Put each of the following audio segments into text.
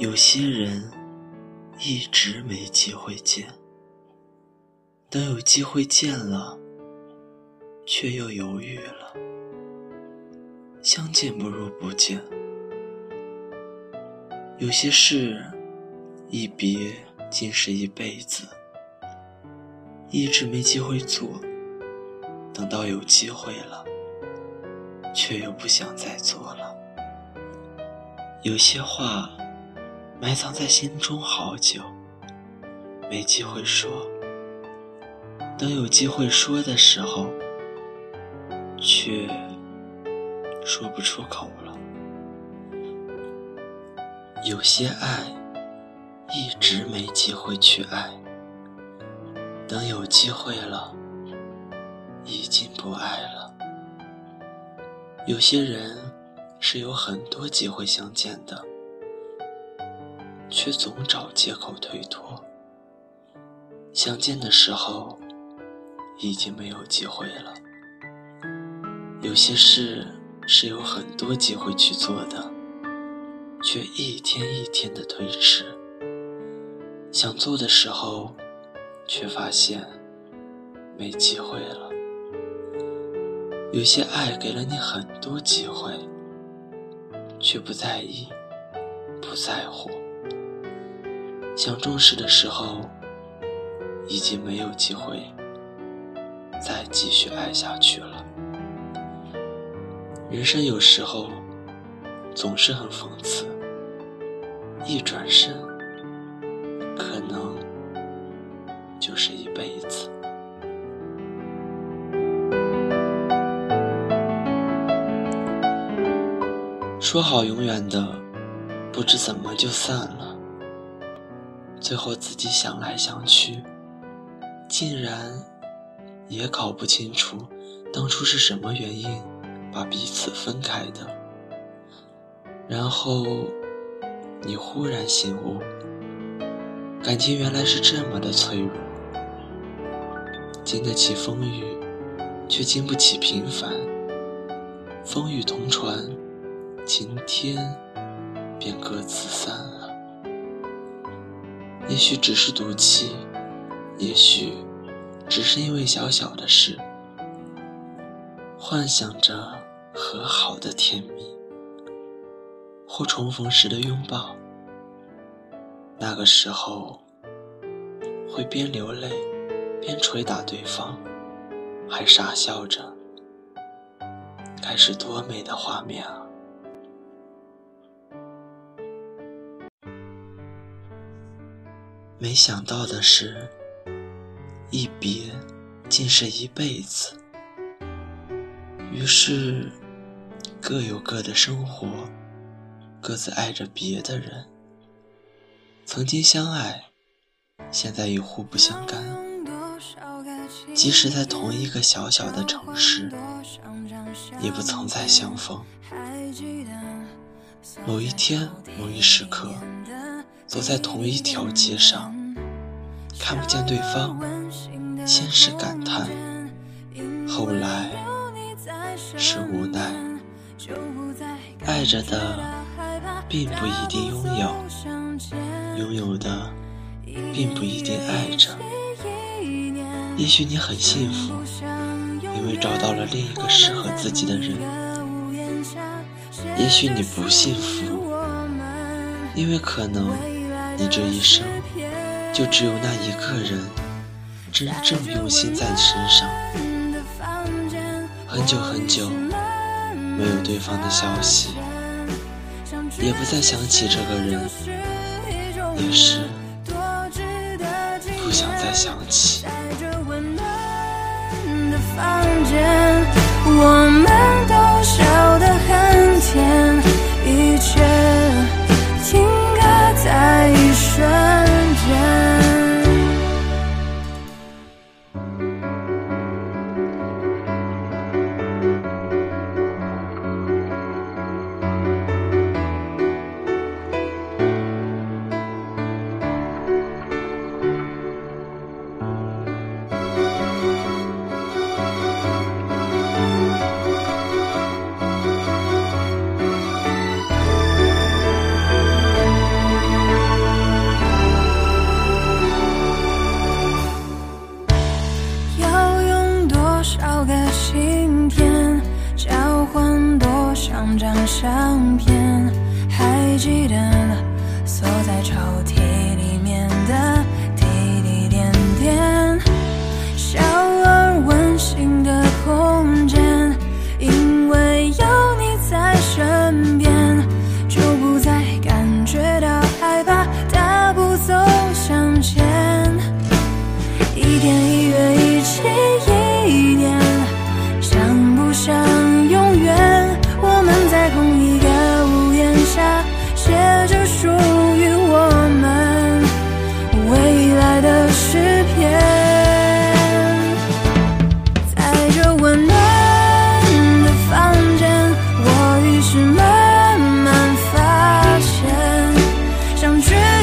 有些人一直没机会见，等有机会见了，却又犹豫了。相见不如不见。有些事一别竟是一辈子，一直没机会做，等到有机会了，却又不想再做了。有些话。埋藏在心中好久，没机会说。等有机会说的时候，却说不出口了。有些爱一直没机会去爱，等有机会了，已经不爱了。有些人是有很多机会相见的。却总找借口推脱。相见的时候，已经没有机会了。有些事是有很多机会去做的，却一天一天的推迟。想做的时候，却发现没机会了。有些爱给了你很多机会，却不在意，不在乎。想重视的时候，已经没有机会再继续爱下去了。人生有时候总是很讽刺，一转身，可能就是一辈子。说好永远的，不知怎么就散了。最后自己想来想去，竟然也搞不清楚当初是什么原因把彼此分开的。然后你忽然醒悟，感情原来是这么的脆弱，经得起风雨，却经不起平凡。风雨同船，晴天便各自散。也许只是赌气，也许只是因为小小的事，幻想着和好的甜蜜，或重逢时的拥抱。那个时候，会边流泪边捶打对方，还傻笑着，该是多美的画面啊！没想到的是，一别竟是一辈子。于是，各有各的生活，各自爱着别的人。曾经相爱，现在已互不相干。即使在同一个小小的城市，也不曾再相逢。某一天，某一时刻。走在同一条街上，看不见对方，先是感叹，后来是无奈。爱着的并不一定拥有，拥有的并不一定爱着。也许你很幸福，因为找到了另一个适合自己的人；也许你不幸福，因为可能。你这一生，就只有那一个人真正用心在你身上。很久很久没有对方的消息，也不再想起这个人，也是不想再想起。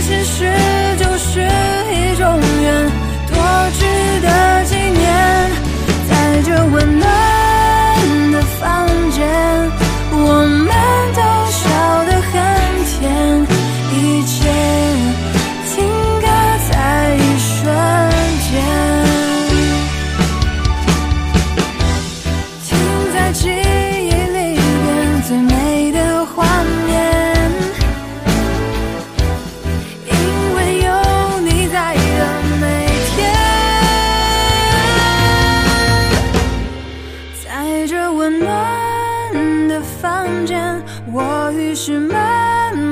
其实就是一种缘多值得纪念。在这温暖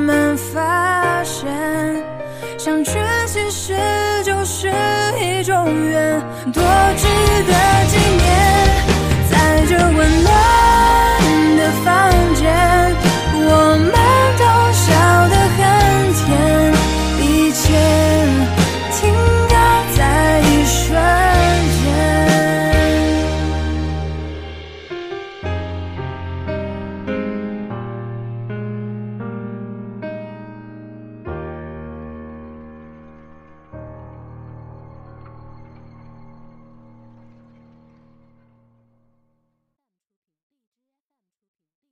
慢发现相聚其实就是一种缘多值得